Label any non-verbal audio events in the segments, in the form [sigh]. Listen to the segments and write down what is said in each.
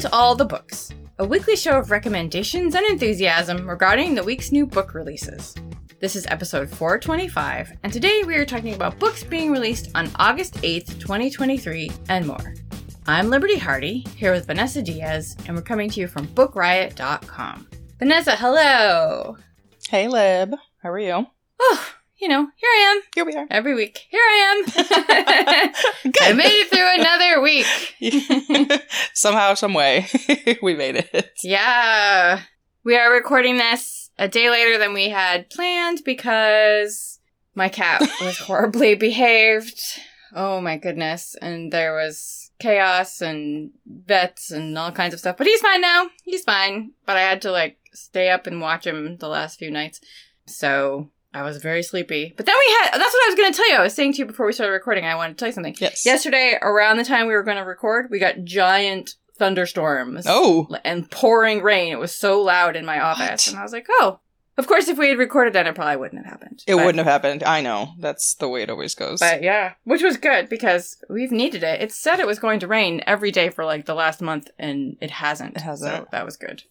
to All the Books, a weekly show of recommendations and enthusiasm regarding the week's new book releases. This is episode 425, and today we are talking about books being released on August 8th, 2023, and more. I'm Liberty Hardy, here with Vanessa Diaz, and we're coming to you from BookRiot.com. Vanessa, hello! Hey, Lib. How are you? Oh, you know, here I am. Here we are. Every week. Here I am. [laughs] Good. I made it through another week. [laughs] Somehow, some way, [laughs] we made it. Yeah. We are recording this a day later than we had planned because my cat was horribly behaved. Oh my goodness. And there was chaos and vets and all kinds of stuff. But he's fine now. He's fine. But I had to like stay up and watch him the last few nights. So I was very sleepy. But then we had, that's what I was going to tell you. I was saying to you before we started recording, I wanted to tell you something. Yes. Yesterday, around the time we were going to record, we got giant thunderstorms. Oh. And pouring rain. It was so loud in my office. What? And I was like, oh. Of course, if we had recorded then, it probably wouldn't have happened. It But- wouldn't have happened. I know. That's the way it always goes. But yeah, which was good because we've needed it. It said it was going to rain every day for like the last month, and it hasn't. It hasn't. So that was good.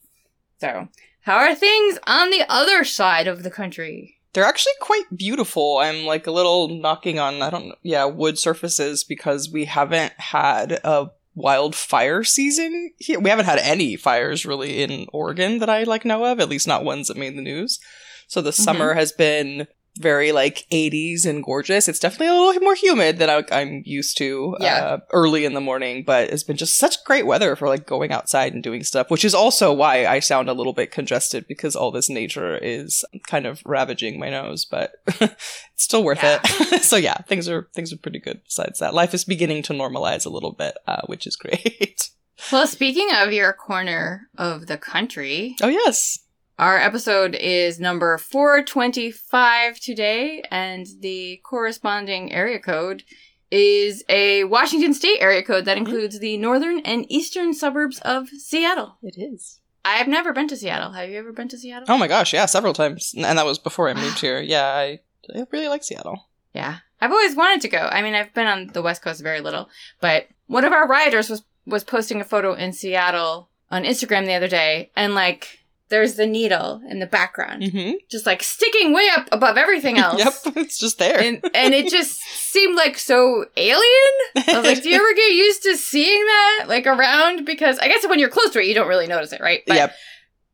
So, how are things on the other side of the country? They're actually quite beautiful. I'm like a little knocking on, I don't know, yeah, wood surfaces because we haven't had a wildfire season here. We haven't had any fires really in Oregon that I like know of, at least not ones that made the news. So the mm-hmm. summer has been very like 80s and gorgeous. It's definitely a little more humid than I, I'm used to Yeah. uh, early in the morning, but it's been just such great weather for like going outside and doing stuff, which is also why I sound a little bit congested because all this nature is kind of ravaging my nose, but [laughs] it's still worth Yeah. it. [laughs] so yeah, things are things are pretty good besides that. Life is beginning to normalize a little bit, uh, which is [laughs] great. Well, speaking of your corner of the country, oh yes. Our episode is number 425 today, and the corresponding area code is a Washington state area code that Mhm. includes the northern and eastern suburbs of Seattle. It is. I've never been to Seattle. Have you ever been to Seattle? Oh my gosh, yeah, several times. And that was before I moved here. Yeah, I, I really like Seattle. Yeah. I've always wanted to go. I mean, I've been on the West Coast very little, but one of our riders was was posting a photo in Seattle on Instagram the other day, and like there's the needle in the background, Mm-hmm. just like sticking way up above everything [laughs] else. Yep, it's just there. And, and it just seemed like so alien. I was like, do you ever get used to seeing that like around? Because I guess when you're close to it, you don't really notice it, right? But, yep.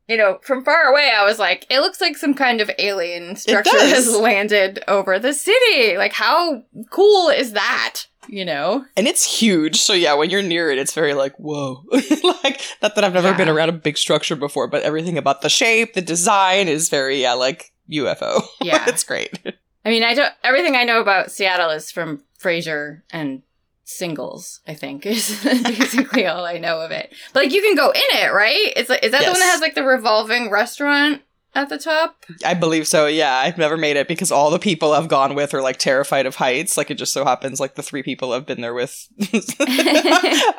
You know, from far away, I was like, it looks like some kind of alien structure has landed over the city. Like, how cool is that? You know? And it's huge. So yeah, when you're near it, it's very like, whoa. [laughs] like, not that I've never been around a big structure before, but everything about the shape, the design is very, yeah, like UFO. [laughs] Yeah. it's great. I mean, I don't. Everything I know about Seattle is from Frasier and Singles. I think [laughs] is basically all I know of it. But like, you can go in it, right? It's like, is that the one that has like the revolving restaurant at the top? I believe so. Yeah, I've never made it because all the people I've gone with are like terrified of heights. Like it just so happens like the three people I've been there with. [laughs]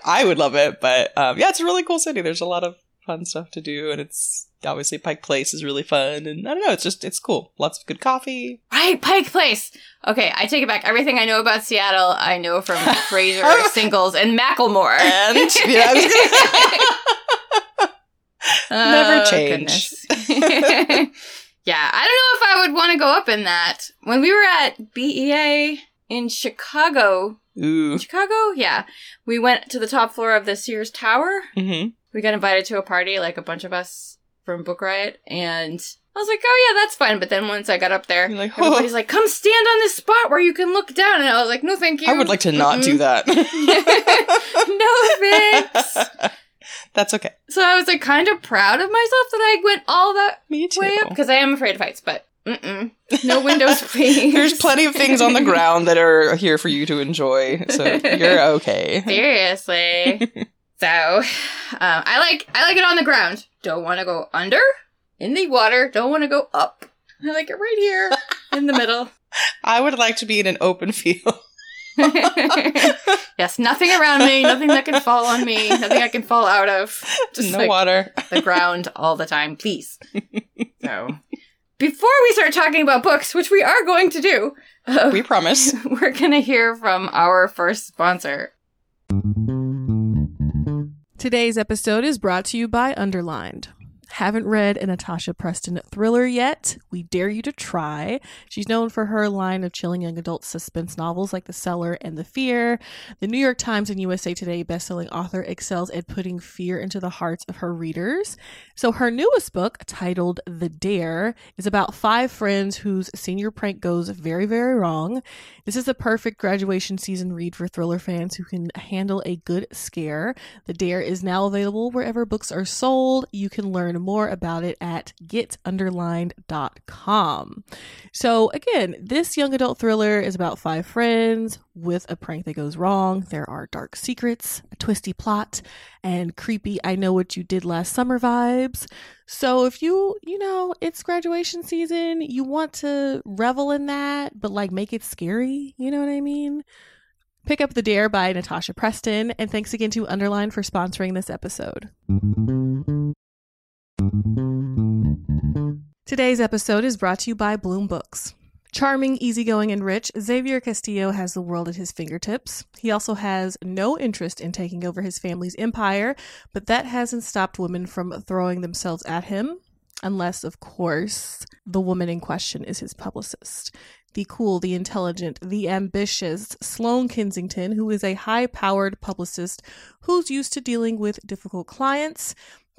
I would love it, but um, yeah, it's a really cool city. There's a lot of fun stuff to do, and it's obviously Pike Place is really fun, and I don't know, it's just it's cool. Lots of good coffee. Right, Pike Place. Okay, I take it back. Everything I know about Seattle, I know from [laughs] Frasier, Singles, and Macklemore. And yeah, [laughs] I Never Oh, change. [laughs] yeah, I don't know if I would want to go up in that. When we were at BEA in Chicago, Ooh. Chicago, yeah, we went to the top floor of the Sears Tower. hmm We got invited to a party, like a bunch of us from Book Riot, and I was like, "Oh yeah, that's fine." But then once I got up there, You're like, everybody's like, "Come stand on this spot where you can look down," and I was like, "No, thank you." I would like to not do Mm-mm. that. [laughs] no thanks. [laughs] That's okay. So I was like kind of proud of myself that I went all that Me too. way up because I am afraid of heights, but mm-mm. no [laughs] windows, please. There's plenty of things on the [laughs] ground that are here for you to enjoy, so you're [laughs] okay. Seriously. so, um, I like I like it on the ground. Don't want to go under in the water. Don't want to go up. I like it right here in the middle. I would like to be in an open field. [laughs] yes, nothing around me, nothing that can fall on me, nothing I can fall out of. Just no like water. the [laughs] ground all the time, please. [laughs] So, before we start talking about books, which we are going to do, uh, We promise. we're going to hear from our first sponsor. Today's episode is brought to you by Underlined. Haven't read a Natasha Preston thriller yet? We dare you to try. She's known for her line of chilling young adult suspense novels like The Cellar and The Fear. The New York Times and USA Today bestselling author excels at putting fear into the hearts of her readers. So her newest book, titled The Dare, is about five friends whose senior prank goes very, very wrong. This is a perfect graduation season read for thriller fans who can handle a good scare. The Dare is now available wherever books are sold. You can learn more about it at getunderlined.com. So, again, this young adult thriller is about five friends with a prank that goes wrong. There are dark secrets, a twisty plot, and creepy I know what you did last summer vibes. So, if you, you know, it's graduation season, you want to revel in that, but like make it scary, you know what I mean? Pick up The Dare by Natasha Preston, and thanks again to Underline for sponsoring this episode. Today's episode is brought to you by Bloom Books. Charming, easygoing, and rich, Xavier Castillo has the world at his fingertips. He also has no interest in taking over his family's empire, but that hasn't stopped women from throwing themselves at him, unless, of course, the woman in question is his publicist. The cool, the intelligent, the ambitious Sloane Kensington, who is a high powered publicist who's used to dealing with difficult clients,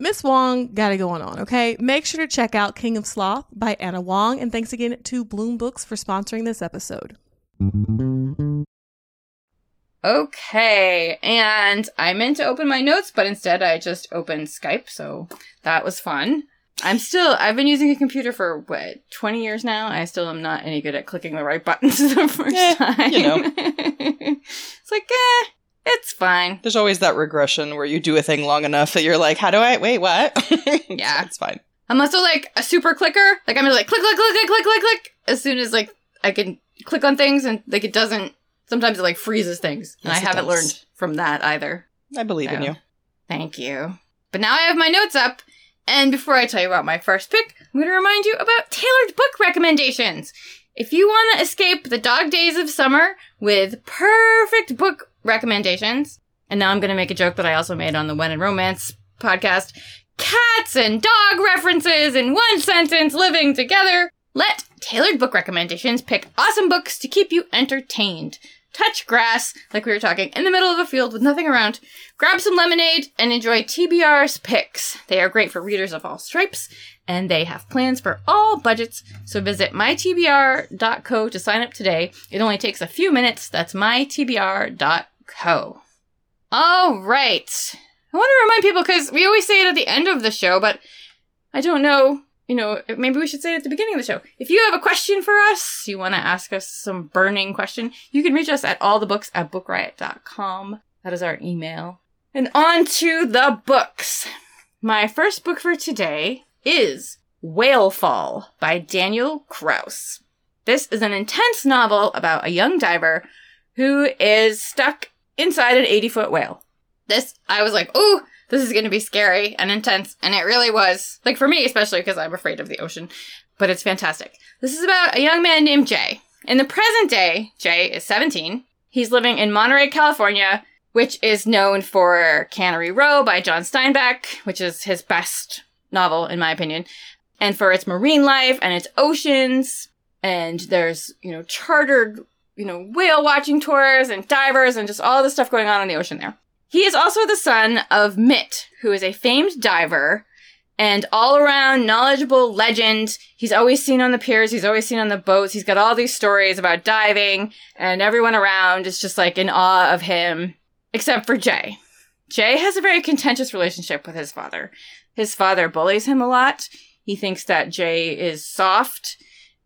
Miss Huang got it going on, okay? Make sure to check out King of Sloth by Ana Huang. and thanks again to Bloom Books for sponsoring this episode. Okay, and I meant to open my notes, but instead I just opened Skype, so that was fun. I'm still, I've been using a computer for what, 20 years now? I still am not any good at clicking the right buttons [laughs] the first Yeah, time. you know. [laughs] it's like, eh, it's fine. There's always that regression where you do a thing long enough that you're like, how do I wait? What? [laughs] Yeah. it's fine. I'm also like a super clicker. Like I'm just like click, click, click, click, click, click, click. As soon as like I can click on things and like it doesn't. Sometimes it like freezes things, and Yes, I haven't does. learned from that either. I believe in you. Thank you. But now I have my notes up, and before I tell you about my first pick, I'm going to remind you about tailored book recommendations. If you want to escape the dog days of summer with perfect book recommendations, and now I'm going to make a joke that I also made on the When in Romance podcast cats and dog references in one sentence living together. Let tailored book recommendations pick awesome books to keep you entertained. Touch grass, like we were talking, in the middle of a field with nothing around. Grab some lemonade and enjoy TBR's picks. They are great for readers of all stripes, and they have plans for all budgets. So visit mytbr.co to sign up today. It only takes a few minutes. That's mytbr.co. All right. I want to remind people because we always say it at the end of the show, but I don't know. You know, maybe we should say it at the beginning of the show. If you have a question for us, you want to ask us some burning question, you can reach us at allthebooks at bookriot.com. That is our email. And on to the books. My first book for today is Whalefall by Daniel Kraus. This is an intense novel about a young diver who is stuck inside an 80 foot whale. This, I was like, ooh, this is going to be scary and intense. And it really was. Like for me, especially because I'm afraid of the ocean. But it's fantastic. This is about a young man named Jay. In the present day, Jay is 17. He's living in Monterey, California, which is known for Cannery Row by John Steinbeck, which is his best novel, in my opinion, and for its marine life and its oceans. And there's, you know, chartered, you know, whale watching tours and divers and just all the stuff going on in the ocean there. He is also the son of Mitt, who is a famed diver and all around knowledgeable legend. He's always seen on the piers, he's always seen on the boats. He's got all these stories about diving, and everyone around is just like in awe of him, except for Jay. Jay has a very contentious relationship with his father. His father bullies him a lot. He thinks that Jay is soft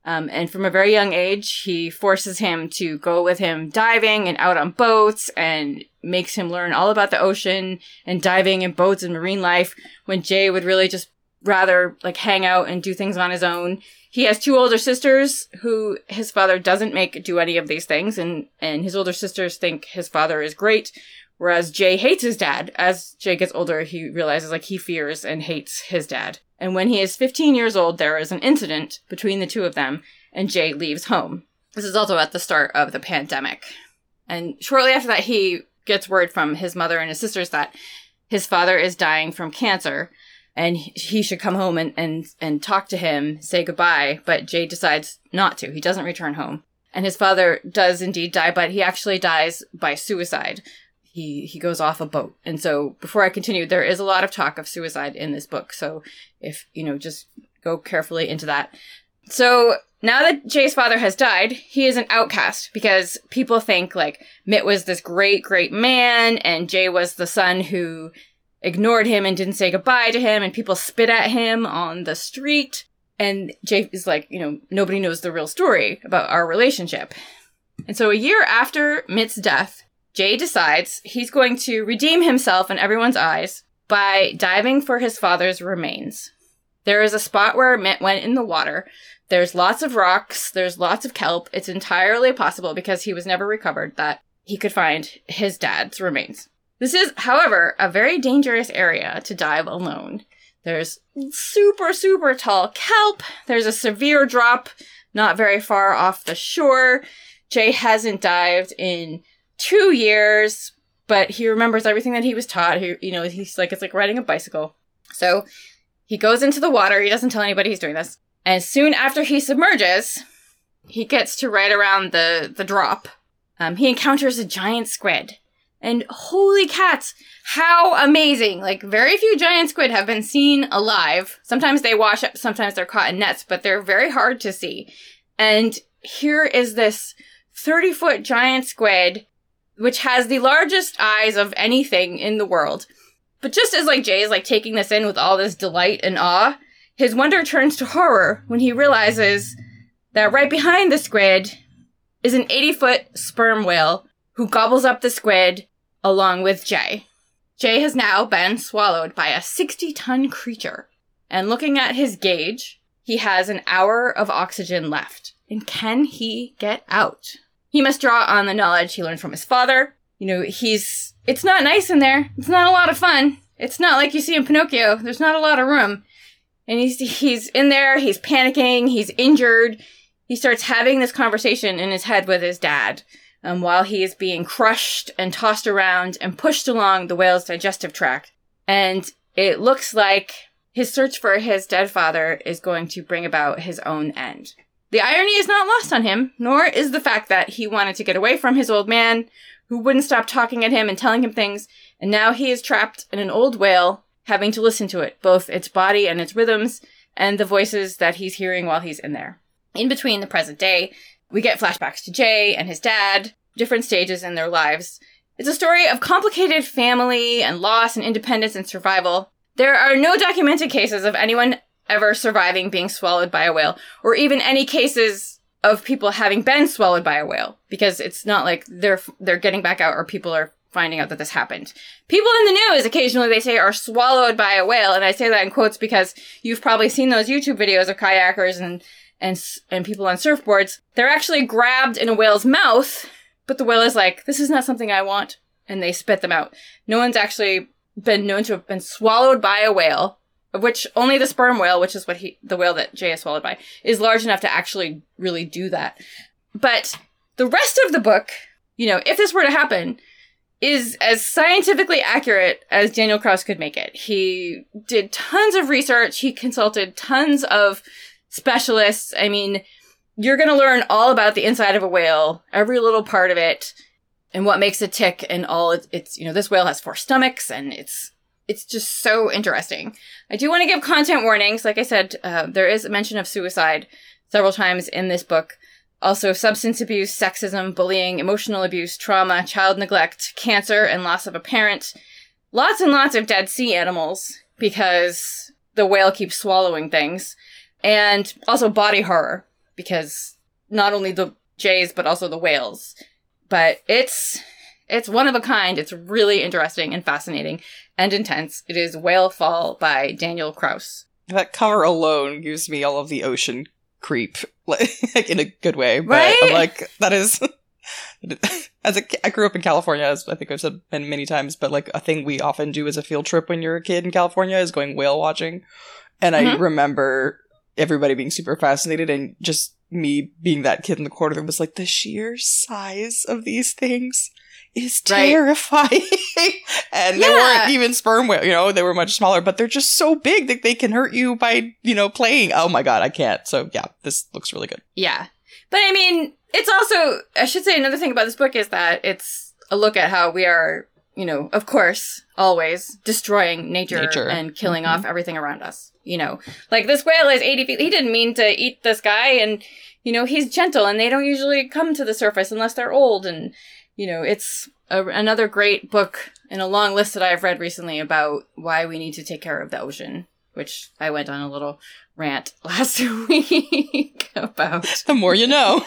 Um, and from a very young age, he forces him to go with him diving and out on boats and makes him learn all about the ocean and diving and boats and marine life when Jay would really just rather like hang out and do things on his own. He has two older sisters who his father doesn't make do any of these things and, and his older sisters think his father is great. Whereas Jay hates his dad. As Jay gets older, he realizes like he fears and hates his dad. And when he is 15 years old, there is an incident between the two of them, and Jay leaves home. This is also at the start of the pandemic. And shortly after that, he gets word from his mother and his sisters that his father is dying from cancer and he should come home and, and, and talk to him, say goodbye. But Jay decides not to. He doesn't return home. And his father does indeed die, but he actually dies by suicide, he he goes off a boat. And so before I continue, there is a lot of talk of suicide in this book. So if you know, just go carefully into that. So now that Jay's father has died, he is an outcast because people think like Mitt was this great, great man and Jay was the son who ignored him and didn't say goodbye to him and people spit at him on the street. And Jay is like, you know, nobody knows the real story about our relationship. And so a year after Mitt's death, Jay decides he's going to redeem himself in everyone's eyes by diving for his father's remains. There is a spot where Mitt went in the water. There's lots of rocks, there's lots of kelp. It's entirely possible because he was never recovered that he could find his dad's remains. This is, however, a very dangerous area to dive alone. There's super, super tall kelp. There's a severe drop not very far off the shore. Jay hasn't dived in two years, but he remembers everything that he was taught. He, you know, he's like, it's like riding a bicycle. So he goes into the water. He doesn't tell anybody he's doing this. And soon after he submerges, he gets to right around the, the drop. Um, he encounters a giant squid. And holy cats, how amazing! Like, very few giant squid have been seen alive. Sometimes they wash up, sometimes they're caught in nets, but they're very hard to see. And here is this 30 foot giant squid which has the largest eyes of anything in the world. But just as like Jay is like taking this in with all this delight and awe, his wonder turns to horror when he realizes that right behind the squid is an 80 foot sperm whale who gobbles up the squid along with Jay. Jay has now been swallowed by a 60 ton creature. And looking at his gauge, he has an hour of oxygen left. And can he get out? He must draw on the knowledge he learned from his father. You know, he's, it's not nice in there. It's not a lot of fun. It's not like you see in Pinocchio. There's not a lot of room. And he's, he's in there, he's panicking, he's injured. He starts having this conversation in his head with his dad. Um, while he is being crushed and tossed around and pushed along the whale's digestive tract. And it looks like his search for his dead father is going to bring about his own end. The irony is not lost on him, nor is the fact that he wanted to get away from his old man, who wouldn't stop talking at him and telling him things, and now he is trapped in an old whale, having to listen to it, both its body and its rhythms, and the voices that he's hearing while he's in there. In between the present day, we get flashbacks to Jay and his dad, different stages in their lives. It's a story of complicated family and loss and independence and survival. There are no documented cases of anyone ever surviving being swallowed by a whale, or even any cases of people having been swallowed by a whale, because it's not like they're they're getting back out or people are finding out that this happened. People in the news occasionally they say are swallowed by a whale, and I say that in quotes because you've probably seen those YouTube videos of kayakers and and and people on surfboards. They're actually grabbed in a whale's mouth, but the whale is like, "This is not something I want," and they spit them out. No one's actually been known to have been swallowed by a whale which only the sperm whale, which is what he, the whale that Jay is swallowed by, is large enough to actually really do that. But the rest of the book, you know, if this were to happen, is as scientifically accurate as Daniel Kraus could make it. He did tons of research. He consulted tons of specialists. I mean, you're going to learn all about the inside of a whale, every little part of it, and what makes it tick, and all it's you know, this whale has four stomachs, and it's it's just so interesting. I do want to give content warnings. Like I said, uh, there is a mention of suicide several times in this book. Also, substance abuse, sexism, bullying, emotional abuse, trauma, child neglect, cancer, and loss of a parent. Lots and lots of dead sea animals because the whale keeps swallowing things. And also body horror. because not only the jays but also the whales. But it's it's one of a kind. It's really interesting and fascinating and intense. It is Whalefall by Daniel Kraus. That cover alone gives me all of the ocean creep, [laughs] like in a good way. But Right? I'm like, that is. [laughs] As a, I grew up in California, as I think I've said many, many times, but like a thing we often do as a field trip when you're a kid in California is going whale watching. And I Mhm. remember everybody being super fascinated and just me being that kid in the corner was like, the sheer size of these things is Right. terrifying. [laughs] and they Yeah. weren't even sperm whale, you know, they were much smaller, but they're just so big that they can hurt you by, you know, playing. Oh my god, I can't. So yeah, this looks really good. Yeah. But I mean, it's also, I should say another thing about this book is that it's a look at how we are, you know, of course, always destroying nature, Nature. and killing Mhm. off everything around us. You know, like this whale is 80 feet. He didn't mean to eat this guy and, you know, he's gentle and they don't usually come to the surface unless they're old. And, you know, it's a, another great book in a long list that I've read recently about why we need to take care of the ocean, which I went on a little rant [laughs] last week about. [laughs] The more you know.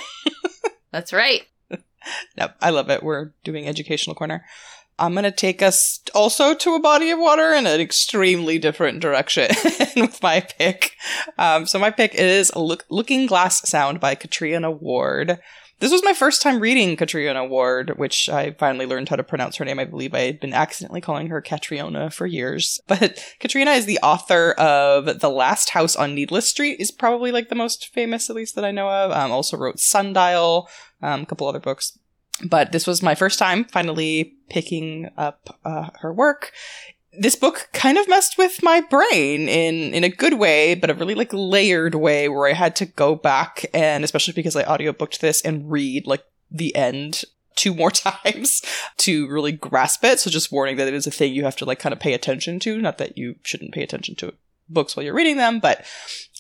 That's right. [laughs] Yep, I love it. We're doing educational corner. I'm going to take us also to a body of water in an extremely different direction [laughs] with my pick. Um, so my pick is Look- Looking Glass Sound by Catriona Ward. This was my first time reading Catriona Ward, which I finally learned how to pronounce her name. I believe I had been accidentally calling her Catriona for years. [laughs] But Catriona is the author of The Last House on Needless Street, is probably like the most famous, at least that I know of. Um, also wrote Sundial, um, a couple other books but this was my first time finally picking up uh, her work. This book kind of messed with my brain in in a good way but a really like layered way where i had to go back and especially because i audiobooked this and read like the end two more [laughs] times to really grasp it. So just warning that it is a thing you have to like kind of pay attention to. Not that you shouldn't pay attention to books while you're reading them but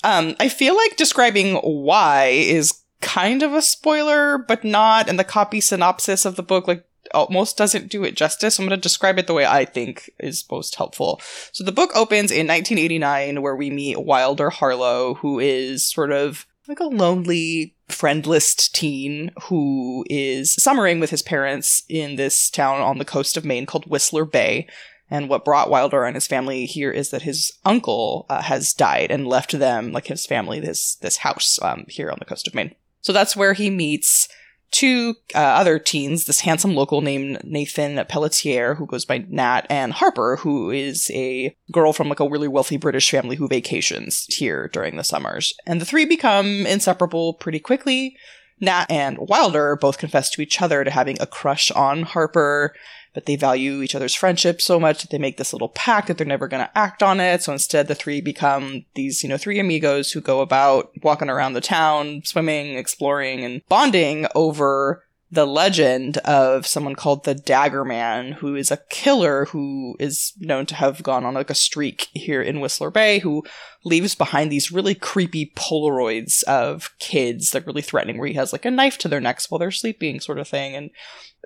um, i feel like describing why is kind of a spoiler, but not. And the copy synopsis of the book, like, almost doesn't do it justice. I'm going to describe it the way I think is most helpful. So the book opens in 1989, where we meet Wilder Harlow, who is sort of like a lonely, friendless teen who is summering with his parents in this town on the coast of Maine called Whistler Bay. And what brought Wilder and his family here is that his uncle uh, has died and left them, like his family, this this house um, here on the coast of Maine. So that's where he meets two uh, other teens, this handsome local named Nathan Pelletier, who goes by Nat, and Harper, who is a girl from like a really wealthy British family who vacations here during the summers. And the three become inseparable pretty quickly. Nat and Wilder both confess to each other to having a crush on Harper, but they value each other's friendship so much that they make this little pact that they're never going to act on it. So instead, the three become these, you know, three amigos who go about walking around the town, swimming, exploring, and bonding over the legend of someone called the Dagger Man, who is a killer who is known to have gone on like a streak here in Whistler Bay, who leaves behind these really creepy Polaroids of kids, like really threatening, where he has like a knife to their necks while they're sleeping, sort of thing, and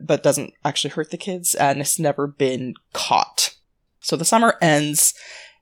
but doesn't actually hurt the kids, and it's never been caught. So the summer ends,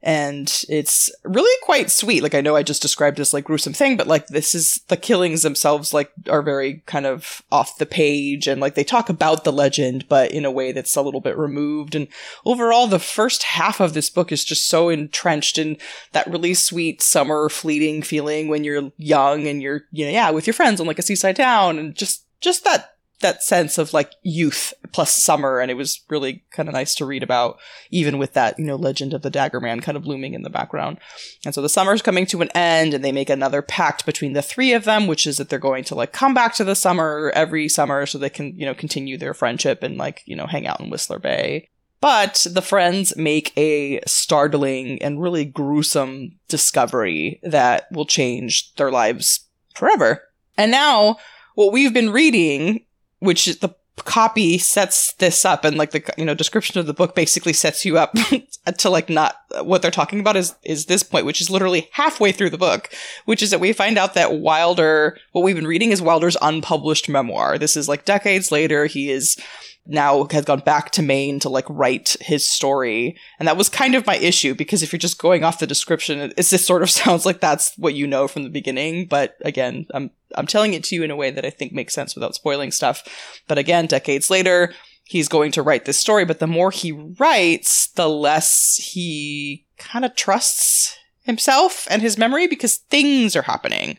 and it's really quite sweet. Like I know I just described this like gruesome thing, but like this is the killings themselves like are very kind of off the page, and like they talk about the legend, but in a way that's a little bit removed. And overall, the first half of this book is just so entrenched in that really sweet summer fleeting feeling when you're young and you're you know yeah with your friends on like a seaside town, and just just that that sense of like youth plus summer and it was really kind of nice to read about even with that you know legend of the dagger man kind of looming in the background. And so the summer's coming to an end and they make another pact between the three of them which is that they're going to like come back to the summer every summer so they can you know continue their friendship and like you know hang out in whistler bay. But the friends make a startling and really gruesome discovery that will change their lives forever. And now what we've been reading which is the copy sets this up and like the you know description of the book basically sets you up [laughs] to like not what they're talking about is is this point which is literally halfway through the book which is that we find out that Wilder what we've been reading is Wilder's unpublished memoir. This is like decades later. He is now has gone back to Maine to like write his story. And that was kind of my issue because if you're just going off the description, it, it just sort of [laughs] sounds like that's what you know from the beginning. But again, I'm I'm telling it to you in a way that I think makes sense without spoiling stuff. But again, decades later, he's going to write this story, but the more he writes, the less he kind of trusts himself and his memory because things are happening.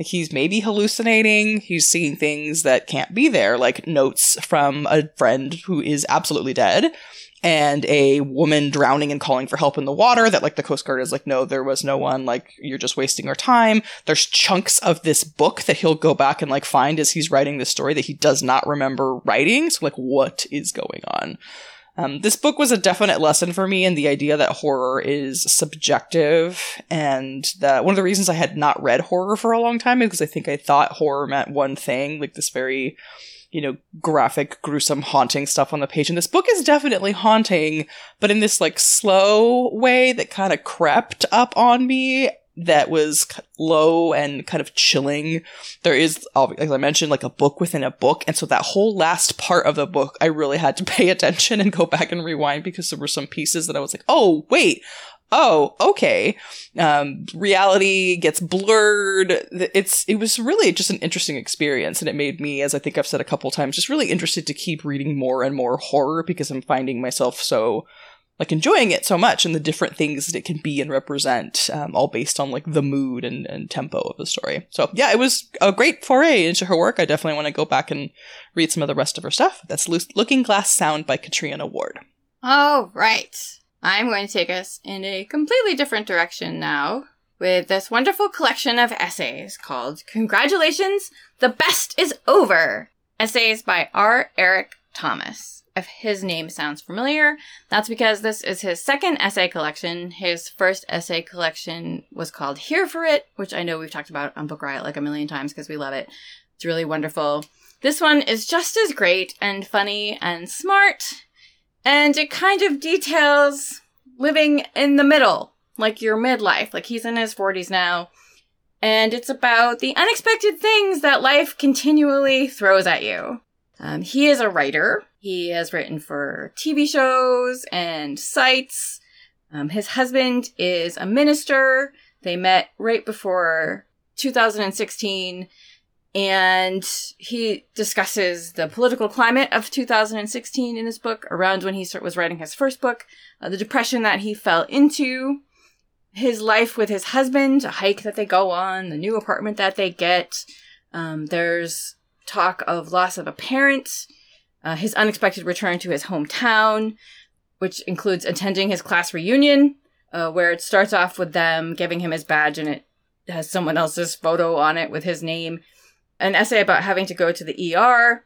Like he's maybe hallucinating, he's seeing things that can't be there, like notes from a friend who is absolutely dead and a woman drowning and calling for help in the water that like the coast guard is like no there was no one. Like you're just wasting our time. There's chunks of this book that he'll go back and like find as he's writing this story that he does not remember writing. So like what is going on um, this book was a definite lesson for me in the idea that horror is subjective, and that one of the reasons I had not read horror for a long time is because I think I thought horror meant one thing, like this very you know, graphic, gruesome, haunting stuff on the page. And this book is definitely haunting, but in this like slow way that kind of crept up on me that was low and kind of chilling. There is, as I mentioned, like a book within a book. And so that whole last part of the book, I really had to [laughs] pay attention and go back and rewind because there were some pieces that I was like, oh, wait, oh, okay. Um, reality gets blurred. It's, it was really just an interesting experience. And it made me, as I think I've said a couple times, just really interested to keep reading more and more horror because I'm finding myself so, like enjoying it so much and the different things that it can be and represent, um, all based on like the mood and, and tempo of the story. So yeah, it was a great foray into her work. I definitely want to go back and read some of the rest of her stuff. That's Looking Glass Sound by Catriona Ward. All right. I'm going to take us in a completely different direction now with this wonderful collection of essays called Congratulations, the Best is Over! Essays by R. Eric Thomas. If his name sounds familiar, that's because this is his second essay collection. His first essay collection was called Here for It, which I know we've talked about on Book Riot like a million times because we love it. It's really wonderful. This one is just as great and funny and smart and it kind of details living in the middle, like your midlife. Like he's in his 40s now. And it's about the unexpected things that life continually throws at you. Um, he is a writer. He has written for TV shows and sites. Um, his husband is a minister. They met right before 2016 and he discusses the political climate of 2016 in his book around when he was writing his first book uh, the depression that he fell into his life with his husband a hike that they go on the new apartment that they get um, there's talk of loss of a parent uh, his unexpected return to his hometown which includes attending his class reunion uh, where it starts off with them giving him his badge and it has someone else's photo on it with his name an essay about having to go to the ER.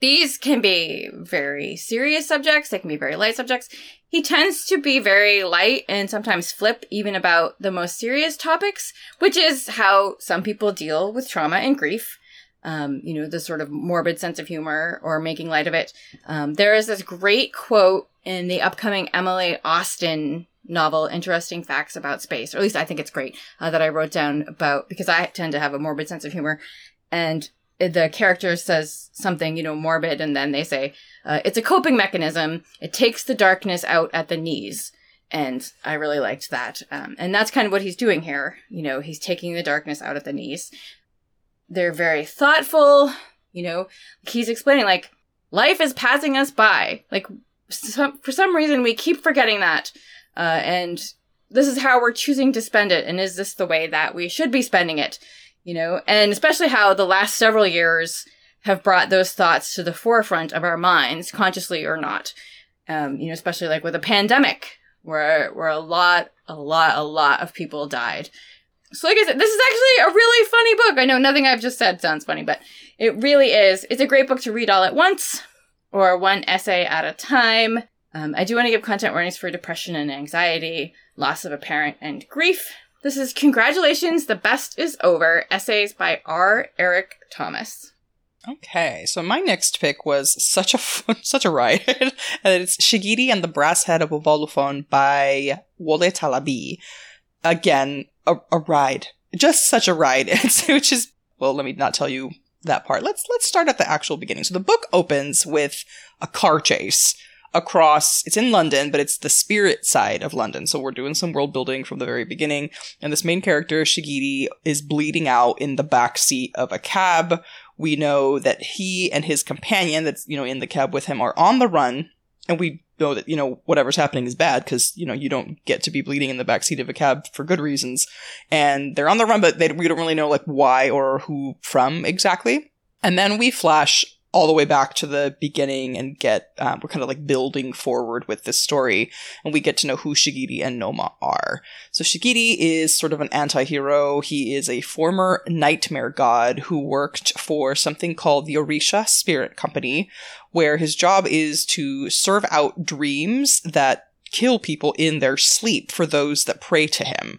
These can be very serious subjects, they can be very light subjects. He tends to be very light and sometimes flip even about the most serious topics, which is how some people deal with trauma and grief. Um, you know, the sort of morbid sense of humor or making light of it. Um, there is this great quote in the upcoming Emily Austin novel, Interesting Facts About Space, or at least I think it's great, uh, that I wrote down about because I tend to have a morbid sense of humor and the character says something, you know, morbid, and then they say, uh, it's a coping mechanism. It takes the darkness out at the knees. And I really liked that. Um, and that's kind of what he's doing here. You know, he's taking the darkness out at the knees. They're very thoughtful. You know, he's explaining, like, life is passing us by. Like, some, for some reason, we keep forgetting that. Uh, and this is how we're choosing to spend it. And is this the way that we should be spending it? you know, and especially how the last several years have brought those thoughts to the forefront of our minds, consciously or not. Um, you know, especially like with a pandemic, where where a lot, a lot, a lot of people died. So, like I said, this is actually a really funny book. I know nothing I've just said sounds funny, but it really is. It's a great book to read all at once or one essay at a time. Um, I do want to give content warnings for depression and anxiety, loss of a parent, and grief. This is Congratulations, the Best is Over, essays by R. Eric Thomas. Okay, so my next pick was such a [laughs] such a ride, [laughs] it's Shigidi and the Brass Head of Obalufon by Wole Talabi. Again, a, a ride, just such a ride. [laughs] Which is well, let me not tell you that part. Let's let's start at the actual beginning. So the book opens with a car chase across it's in London, but it's the spirit side of London. So we're doing some world building from the very beginning. And this main character, Shigidi, is bleeding out in the back seat of a cab. We know that he and his companion that's, you know, in the cab with him are on the run. And we know that, you know, whatever's happening is bad because, you know, you don't get to be bleeding in the backseat of a cab for good reasons. And they're on the run, but they, we don't really know, like, why or who from exactly. And then we flash all the way back to the beginning and get um, we're kind of like building forward with this story and we get to know who shigidi and nneoma are. So shigidi is sort of an anti-hero. He is a former nightmare god who worked for something called the orisha spirit company where his job is to serve out dreams that kill people in their sleep for those that pray to him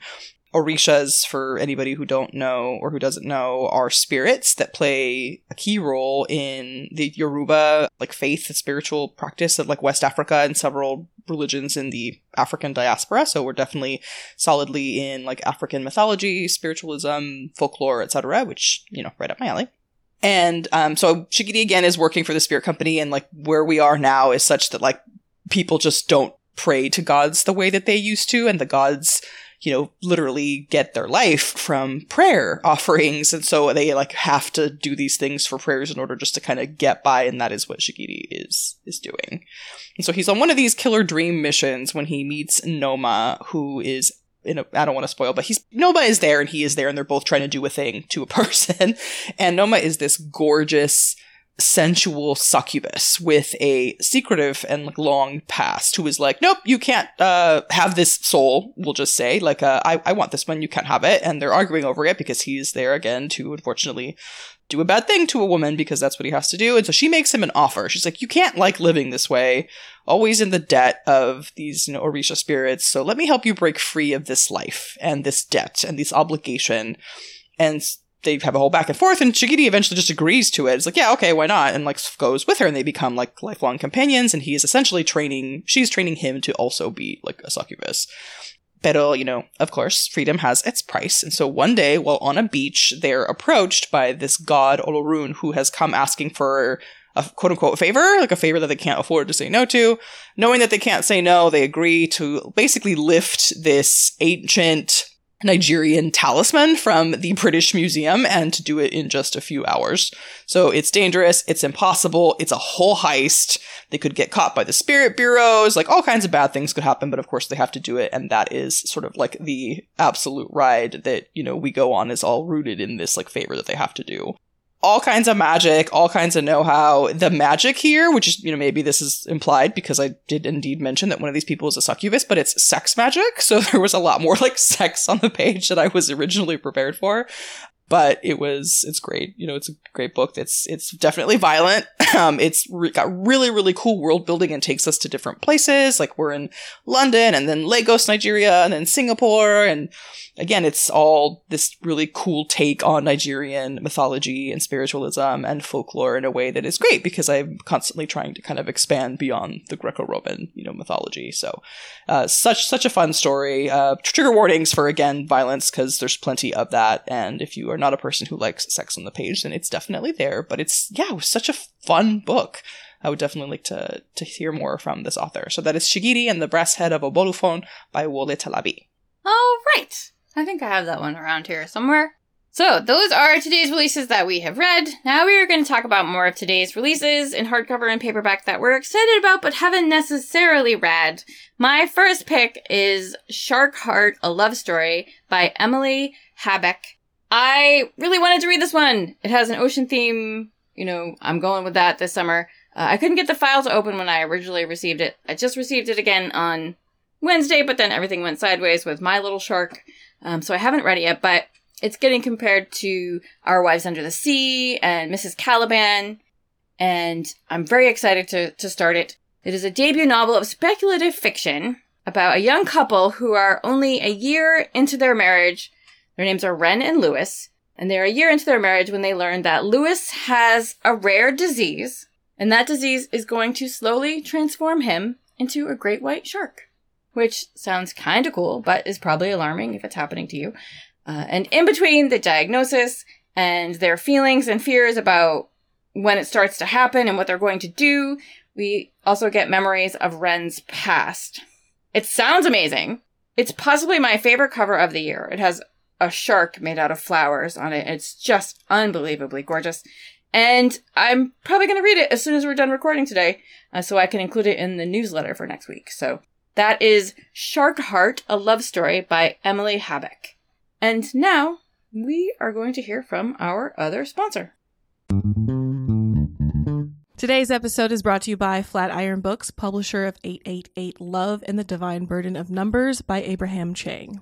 Orishas, for anybody who don't know or who doesn't know, are spirits that play a key role in the Yoruba like faith spiritual practice of like West Africa and several religions in the African diaspora. So we're definitely solidly in like African mythology, spiritualism, folklore, etc., which, you know, right up my alley. And um, so Shigidi again is working for the spirit company, and like where we are now is such that like people just don't pray to gods the way that they used to, and the gods you know, literally get their life from prayer offerings. And so they like have to do these things for prayers in order just to kind of get by. And that is what Shigidi is, is doing. And so he's on one of these killer dream missions when he meets Nneoma, who is in a, I don't want to spoil, but he's Nneoma is there and he is there and they're both trying to do a thing to a [laughs] person. and Nneoma is this gorgeous, sensual succubus with a secretive and like long past who is like, nope, you can't uh, have this soul. We'll just say like, uh, I I want this one, you can't have it, and they're arguing over it because he's there again to unfortunately do a bad thing to a woman because that's what he has to do. And so she makes him an offer. She's like, you can't like living this way, always in the debt of these, you know, Orisha spirits. So let me help you break free of this life and this debt and this obligation. And they have a whole back and forth, and Shigidi eventually just agrees to it. It's like, yeah, okay, why not? And like goes with her, and they become like lifelong companions. And he is essentially training, she's training him to also be like a succubus. But you know, of course, freedom has its price. And so one day, while on a beach, they're approached by this god Olorun who has come asking for a quote unquote favor, like a favor that they can't afford to say no to. Knowing that they can't say no, they agree to basically lift this ancient Nigerian talisman from the British Museum and to do it in just a few hours. So it's dangerous, it's impossible, it's a whole heist. They could get caught by the spirit bureaus, like all kinds of bad things could happen, but of course they have to do it, and that is sort of like the absolute ride that, you know, we go on is all rooted in this like favor that they have to do all kinds of magic, all kinds of know-how. The magic here, which is, you know, maybe this is implied because I did indeed mention that one of these people is a succubus, but it's sex magic. So [laughs] there was a lot more like sex on the page that I was originally prepared for but it was it's great. You know it's a great book it's it's definitely violent. [laughs] Um it's re- got really really cool world building and takes us to different places. Like we're in london and then lagos nigeria and then singapore. And again it's all this really cool take on nigerian mythology and spiritualism and folklore in a way that is great because i'm constantly trying to kind of expand beyond the greco-roman you know mythology. So uh, such such a fun story. Uh, trigger warnings for again violence because there's plenty of that. And if you are are not a person who likes sex on the page, then it's definitely there. But it's yeah, it was such a fun book. I would definitely like to to hear more from this author. So that is Shigidi and the Brass Head of Obalufon by Wole Talabi. Oh right, I think I have that one around here somewhere. So, those are today's releases that we have read. Now we are going to talk about more of today's releases in hardcover and paperback that we're excited about but haven't necessarily read. My first pick is Shark Heart, A Love Story by Emily Habeck. I really wanted to read this one. It has an ocean theme. You know, I'm going with that this summer. Uh, I couldn't get the file to open when I originally received it. I just received it again on Wednesday, but then everything went sideways with My Little Shark. Um, so I haven't read it yet, but it's getting compared to Our Wives Under the Sea and Mrs. Caliban. And I'm very excited to, to start it. It is a debut novel of speculative fiction about a young couple who are only a year into their marriage their names are Ren and Lewis, and they're a year into their marriage when they learn that Lewis has a rare disease, and that disease is going to slowly transform him into a great white shark. Which sounds kind of cool, but is probably alarming if it's happening to you. Uh, and in between the diagnosis and their feelings and fears about when it starts to happen and what they're going to do. We also get memories of Ren's past. It sounds amazing. It's possibly my favorite cover of the year. It has a shark made out of flowers on it. It's just unbelievably gorgeous. And I'm probably going to read it as soon as we're done recording today, uh, so I can include it in the newsletter for next week. So that is Shark Heart, a love story by Emily Habeck. And now we are going to hear from our other sponsor. Today's episode is brought to you by Flatiron Books, publisher of 888 Love and the Divine Burden of Numbers by Abraham Chang.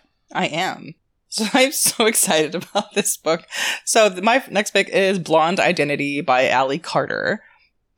I am. [laughs] So I'm so excited about this book. So my next pick is Blonde Identity by Ally Carter.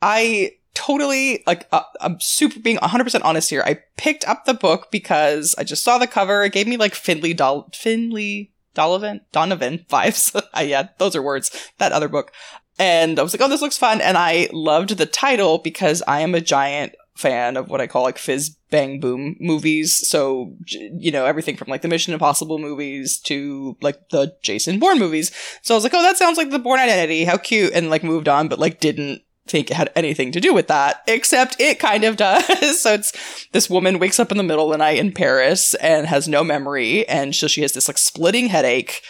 I totally like uh, I'm super being 100% honest here. I picked up the book because I just saw the cover. It gave me like Finlay Dol- Finlay Donovan Donovan vibes. [laughs] yeah, those are words. That other book. And I was like, "Oh, this looks fun." And I loved the title because I am a giant fan of what I call like fizz bang boom movies. So, you know, everything from like the Mission Impossible movies to like the Jason Bourne movies. So I was like, oh, that sounds like the Bourne Identity. How cute. And like moved on, but like didn't think it had anything to do with that, except it kind of [laughs] does. so it's this woman wakes up in the middle of the night in Paris and has no memory. And so she has this like splitting headache.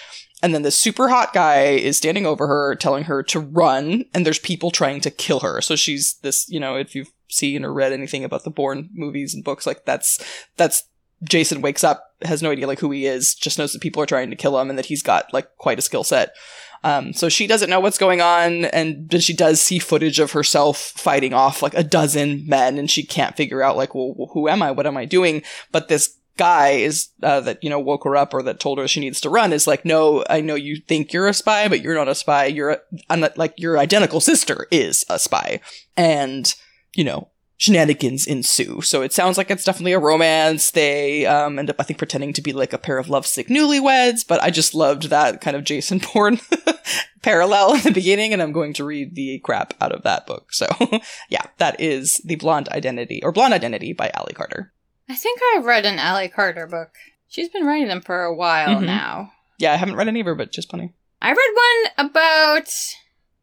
And then the super hot guy is standing over her, telling her to run, and there's people trying to kill her. So she's this, you know, if you've seen or read anything about the Bourne movies and books, like that's that's Jason wakes up, has no idea like who he is, just knows that people are trying to kill him and that he's got like quite a skill set. Um, so she doesn't know what's going on, and she does see footage of herself fighting off like a dozen men, and she can't figure out like, well, who am I? What am I doing? But this guy is uh, that you know woke her up or that told her she needs to run is like no i know you think you're a spy but you're not a spy you're like your identical sister is a spy and you know, shenanigans ensue. So it sounds like it's definitely a romance. They um, end up, I think, pretending to be like a pair of lovesick newlyweds, but I just loved that kind of Jason [laughs] Bourne [laughs] parallel in the beginning, and I'm going to read the crap out of that book. So [laughs] yeah, that is The Blonde Identity, or Blonde Identity by Ally Carter. I think I've read an Ally Carter book. She's been writing them for a while mm-hmm. now. Yeah, I haven't read any of her, but just plenty. I read one about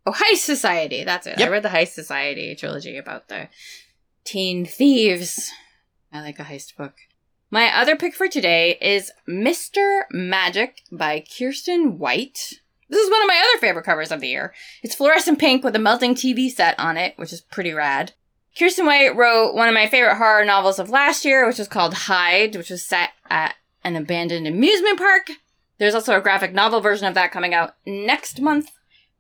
Oh, Heist Society. That's it. Yep. I read the Heist Society trilogy about the teen thieves. I like a heist book. My other pick for today is Mr. Magic by Kiersten White. This is one of my other favorite covers of the year. It's fluorescent pink with a melting TV set on it, which is pretty rad. Kiersten White wrote one of my favorite horror novels of last year, which was called Hide, which was set at an abandoned amusement park. There's also a graphic novel version of that coming out next month.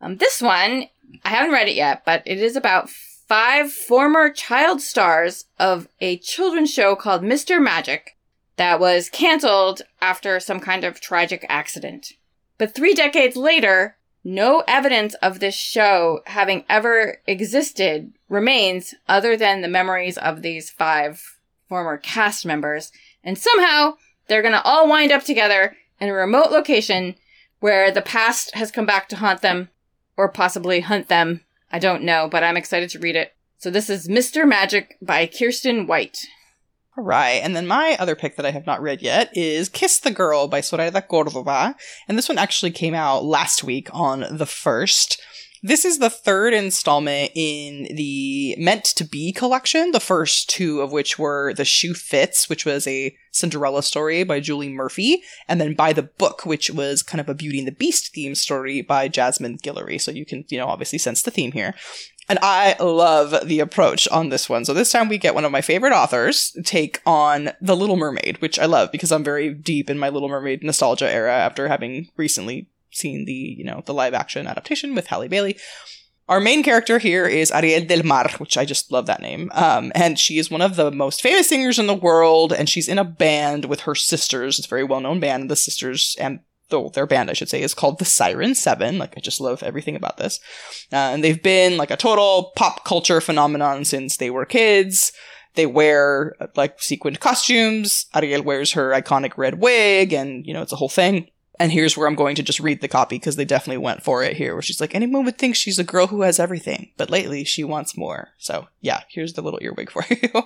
Um, this one, I haven't read it yet, but it is about five former child stars of a children's show called Mr. Magic that was canceled after some kind of tragic accident. But three decades later, no evidence of this show having ever existed remains other than the memories of these five former cast members. And somehow they're going to all wind up together in a remote location where the past has come back to haunt them or possibly hunt them. I don't know, but I'm excited to read it. So this is Mr. Magic by Kiersten White. All right, and then my other pick that I have not read yet is Kiss the Girl by Zoraida Córdova, and this one actually came out last week on the 1st. This is the third installment in the Meant to Be collection, the first two of which were The Shoe Fits, which was a Cinderella story by Julie Murphy, and then By the Book, which was kind of a Beauty and the Beast theme story by Jasmine Guillory. So you can, you know, obviously sense the theme here. And I love the approach on this one. So this time we get one of my favorite authors take on The Little Mermaid, which I love because I'm very deep in my Little Mermaid nostalgia era after having recently seen the, you know, the live action adaptation with Halle Bailey. Our main character here is Ariel del Mar, which I just love that name. Um, and she is one of the most famous singers in the world, and she's in a band with her sisters. It's a very well known band. The sisters and the, their band, I should say, is called the Siren Seven. Like, I just love everything about this. Uh, and they've been like a total pop culture phenomenon since they were kids. They wear like sequined costumes. Ariel wears her iconic red wig, and you know, it's a whole thing. And here's where I'm going to just read the copy because they definitely went for it here, where she's like, anyone would think she's a girl who has everything, but lately she wants more. So yeah, here's the little earwig [laughs] for you.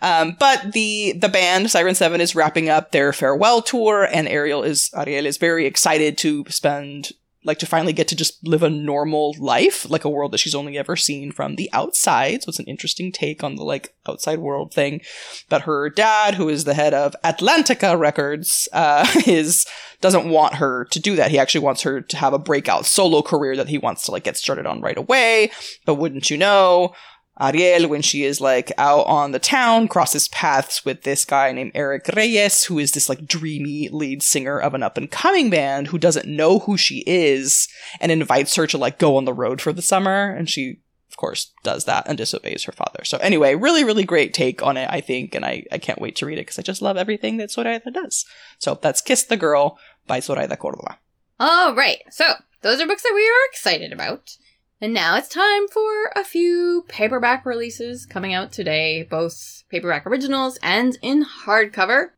um, but the the band Siren Seven is wrapping up their farewell tour, and Ariel is Ariel is very excited to spend like to finally get to just live a normal life, like a world that she's only ever seen from the outside. So it's an interesting take on the like outside world thing. But her dad, who is the head of Atlantica Records, uh, [laughs] is doesn't want her to do that. He actually wants her to have a breakout solo career that he wants to like get started on right away. But wouldn't you know? Ariel, when she is like out on the town, crosses paths with this guy named Eric Reyes, who is this like dreamy lead singer of an up and coming band who doesn't know who she is and invites her to like go on the road for the summer. And she, of course, does that and disobeys her father. So anyway, really, really great take on it, I think. And I, I can't wait to read it because I just love everything that Zoraida does. So that's Kiss the Girl by Zoraida Córdova. All right. So those are books that we are excited about. And now it's time for a few paperback releases coming out today, both paperback originals and in hardcover.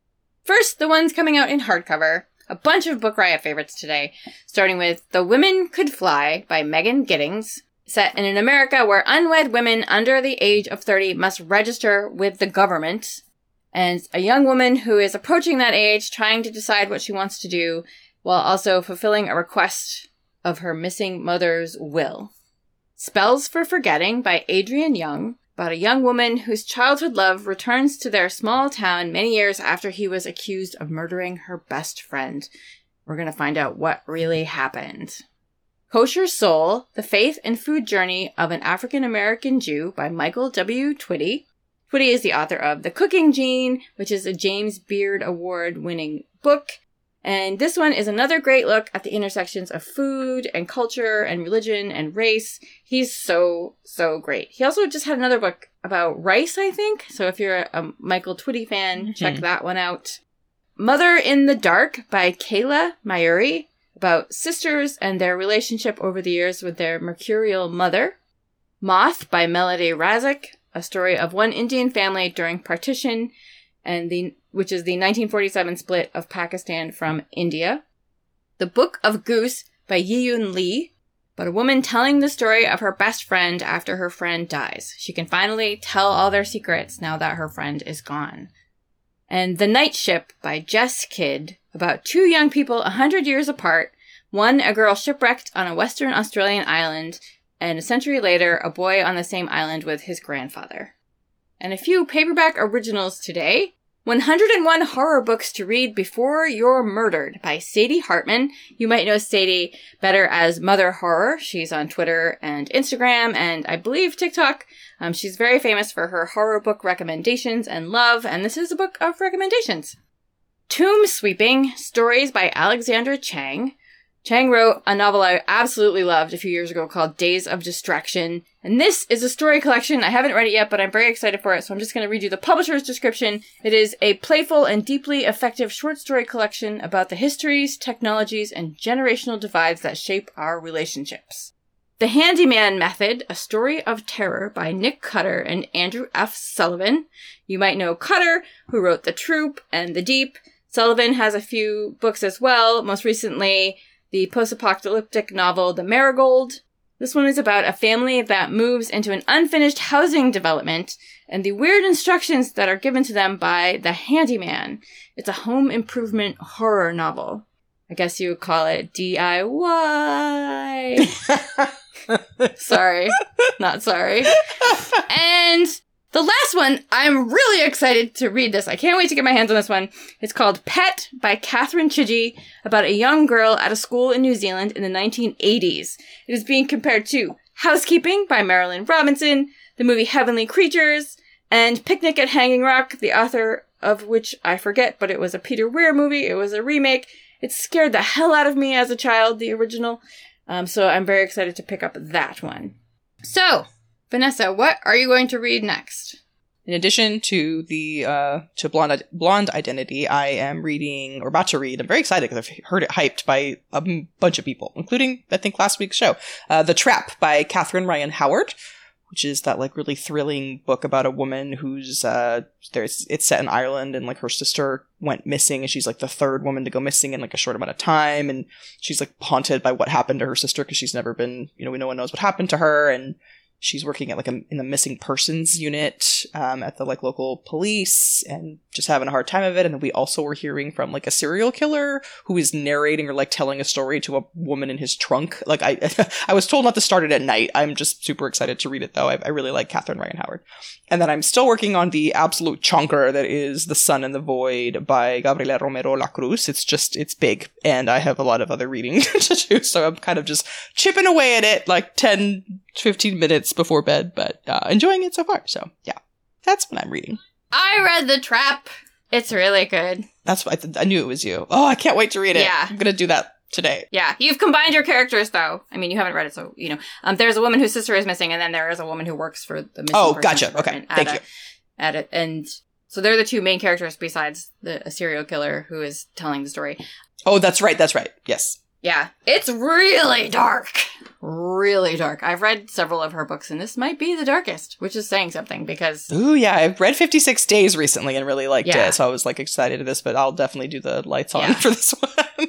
First, the ones coming out in hardcover. A bunch of Book Riot favorites today, starting with The Women Could Fly by Megan Giddings, set in an America where unwed women under the age of 30 must register with the government. And a young woman who is approaching that age, trying to decide what she wants to do, while also fulfilling a request of her missing mother's will. Spells for Forgetting by Adrienne Young, about a young woman whose childhood love returns to their small town many years after he was accused of murdering her best friend. We're going to find out what really happened. Kosher Soul, The Faith and Food Journey of an African American Jew by Michael W. Twitty. Twitty is the author of The Cooking Gene, which is a James Beard Award winning book, and this one is another great look at the intersections of food and culture and religion and race. He's so, so great. He also just had another book about rice, I think. So if you're a Michael Twitty fan, mm-hmm. check that one out. Mother in the Dark by Kayla Maiuri about sisters and their relationship over the years with their mercurial mother. Moth by Melody Razak, a story of one Indian family during partition and the which is the 1947 split of Pakistan from India. The Book of Goose by Yiyun Li, but a woman telling the story of her best friend after her friend dies. She can finally tell all their secrets now that her friend is gone. And The Night Ship by Jess Kidd, about two young people a hundred years apart, one a girl shipwrecked on a Western Australian island, and a century later, a boy on the same island with his grandfather. And a few paperback originals today. 101 Horror Books to Read Before You're Murdered by Sadie Hartmann. You might know Sadie better as Mother Horror. She's on Twitter and Instagram and I believe TikTok. Um, she's very famous for her horror book recommendations and love, and this is a book of recommendations. Tomb Sweeping Stories by Alexandra Chang. Chang wrote a novel I absolutely loved a few years ago called Days of Distraction. And this is a story collection. I haven't read it yet, but I'm very excited for it, so I'm just going to read you the publisher's description. It is a playful and deeply effective short story collection about the histories, technologies, and generational divides that shape our relationships. The Handyman Method, a story of terror by Nick Cutter and Andrew F. Sullivan. You might know Cutter, who wrote The Troop and The Deep. Sullivan has a few books as well, most recently the post apocalyptic novel The Marigold. This one is about a family that moves into an unfinished housing development and the weird instructions that are given to them by the handyman. It's a home improvement horror novel. I guess you would call it DIY. [laughs] sorry. Not sorry. [laughs] And the last one, I'm really excited to read this. I can't wait to get my hands on this one. It's called Pet by Catherine Chidgey about a young girl at a school in New Zealand in the 1980s. It is being compared to Housekeeping by Marilynne Robinson, the movie Heavenly Creatures, and Picnic at Hanging Rock, the author of which I forget, but it was a Peter Weir movie. It was a remake. It scared the hell out of me as a child, the original. Um, so I'm very excited to pick up that one. So, Vanessa, what are you going to read next? In addition to the uh, to blonde blonde identity, I am reading or about to read. I'm very excited because I've heard it hyped by a m- bunch of people, including I think last week's show, uh, "The Trap" by Catherine Ryan Howard, which is that like really thrilling book about a woman who's uh, there's it's set in Ireland and like her sister went missing and she's like the third woman to go missing in like a short amount of time and she's like haunted by what happened to her sister because she's never been you know no one knows what happened to her and she's working at like a, in the missing persons unit um, at the like local police and just having a hard time of it. And then we also were hearing from like a serial killer who is narrating or like telling a story to a woman in his trunk. Like i [laughs] i was told not to start it at night. I'm just super excited to read it though. I, I really like catherine ryan howard. And then i'm still working on the absolute chunker that is the sun and the void by gabriela romero lacruz it's just it's big. And i have a lot of other reading [laughs] to do. So i'm kind of just chipping away at it like 10 15 minutes before bed, but uh, enjoying it so far. So, yeah, that's what I'm reading. I read The Trap. It's really good. That's what I, th- I knew it was you. Oh, I can't wait to read it. Yeah. I'm going to do that today. Yeah, you've combined your characters though. I mean, you haven't read it, so you know. Um, there's a woman whose sister is missing, and then there is a woman who works for the missing Oh, gotcha. Okay. Thank a- you. At it, and so they're the two main characters besides the a serial killer who is telling the story. Oh, that's right. That's right. Yes. Yeah, it's really dark. Really dark. I've read several of her books, and this might be the darkest, which is saying something because Ooh, yeah. I've read 56 Days recently and really liked Yeah. it. So I was like excited to this, but I'll definitely do the lights on Yeah. [laughs] for this one.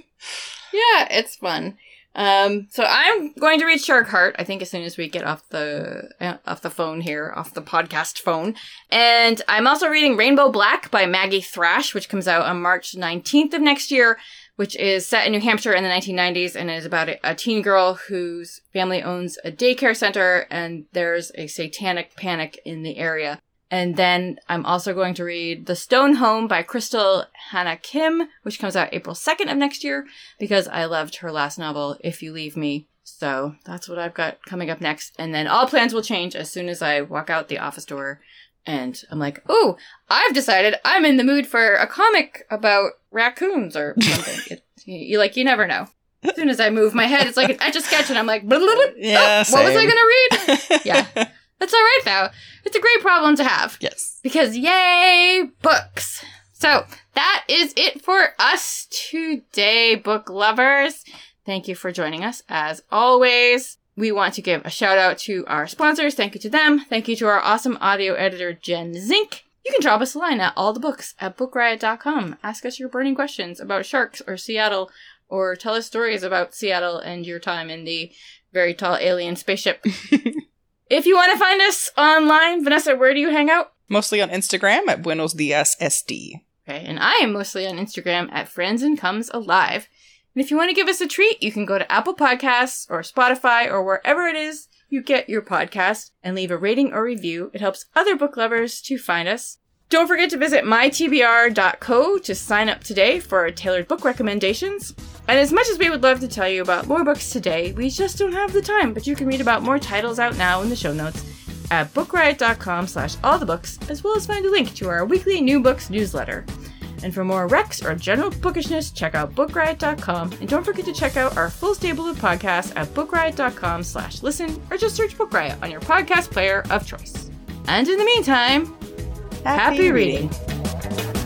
Yeah, it's fun. Um, so I'm going to read Shark Heart. I think as soon as we get off the uh, off the phone here, off the podcast phone, and I'm also reading Rainbow Black by Maggie Thrash, which comes out on March 19th of next year. Which is set in New Hampshire in the 1990s and is about a, teen girl whose family owns a daycare center and there's a satanic panic in the area. And then I'm also going to read The Stone Home by Crystal Hana Kim, which comes out April 2nd of next year because I loved her last novel, If You Leave Me. So that's what I've got coming up next. And then all plans will change as soon as I walk out the office door and I'm like, oh, I've decided I'm in the mood for a comic about raccoons or [laughs] something. it, you, like, you never know. As soon as I move my head, it's like an etch a sketch, and I'm like, blah, blah, blah. Yeah, Oh, what was I gonna read? [laughs] Yeah. That's all right though. It's a great problem to have yes. because yay, books. So that is it for us today, book lovers. Thank you for joining us as always. We want to give a shout out to our sponsors. Thank you to them. Thank you to our awesome audio editor, Jen Zink. You can drop us a line at all the books at bookriot.com. Ask us your burning questions about sharks or Seattle, or tell us stories about Seattle and your time in the very tall alien spaceship. [laughs] if you want to find us online, Vanessa, where do you hang out? Mostly on Instagram at Buenos Dias SD. Okay, and I am mostly on Instagram at Friends and Comes Alive. And if you want to give us a treat, you can go to Apple Podcasts or Spotify or wherever it is you get your podcast and leave a rating or review. It helps other book lovers to find us. Don't forget to visit mytbr.co to sign up today for our tailored book recommendations. And as much as we would love to tell you about more books today, we just don't have the time, but you can read about more titles out now in the show notes at bookriot.com slash all the books, as well as find a link to our weekly new books newsletter. And for more recs or general bookishness, check out bookriot.com. And don't forget to check out our full stable of podcasts at bookriot.com slash listen, or just search Book Riot on your podcast player of choice. And in the meantime, happy reading.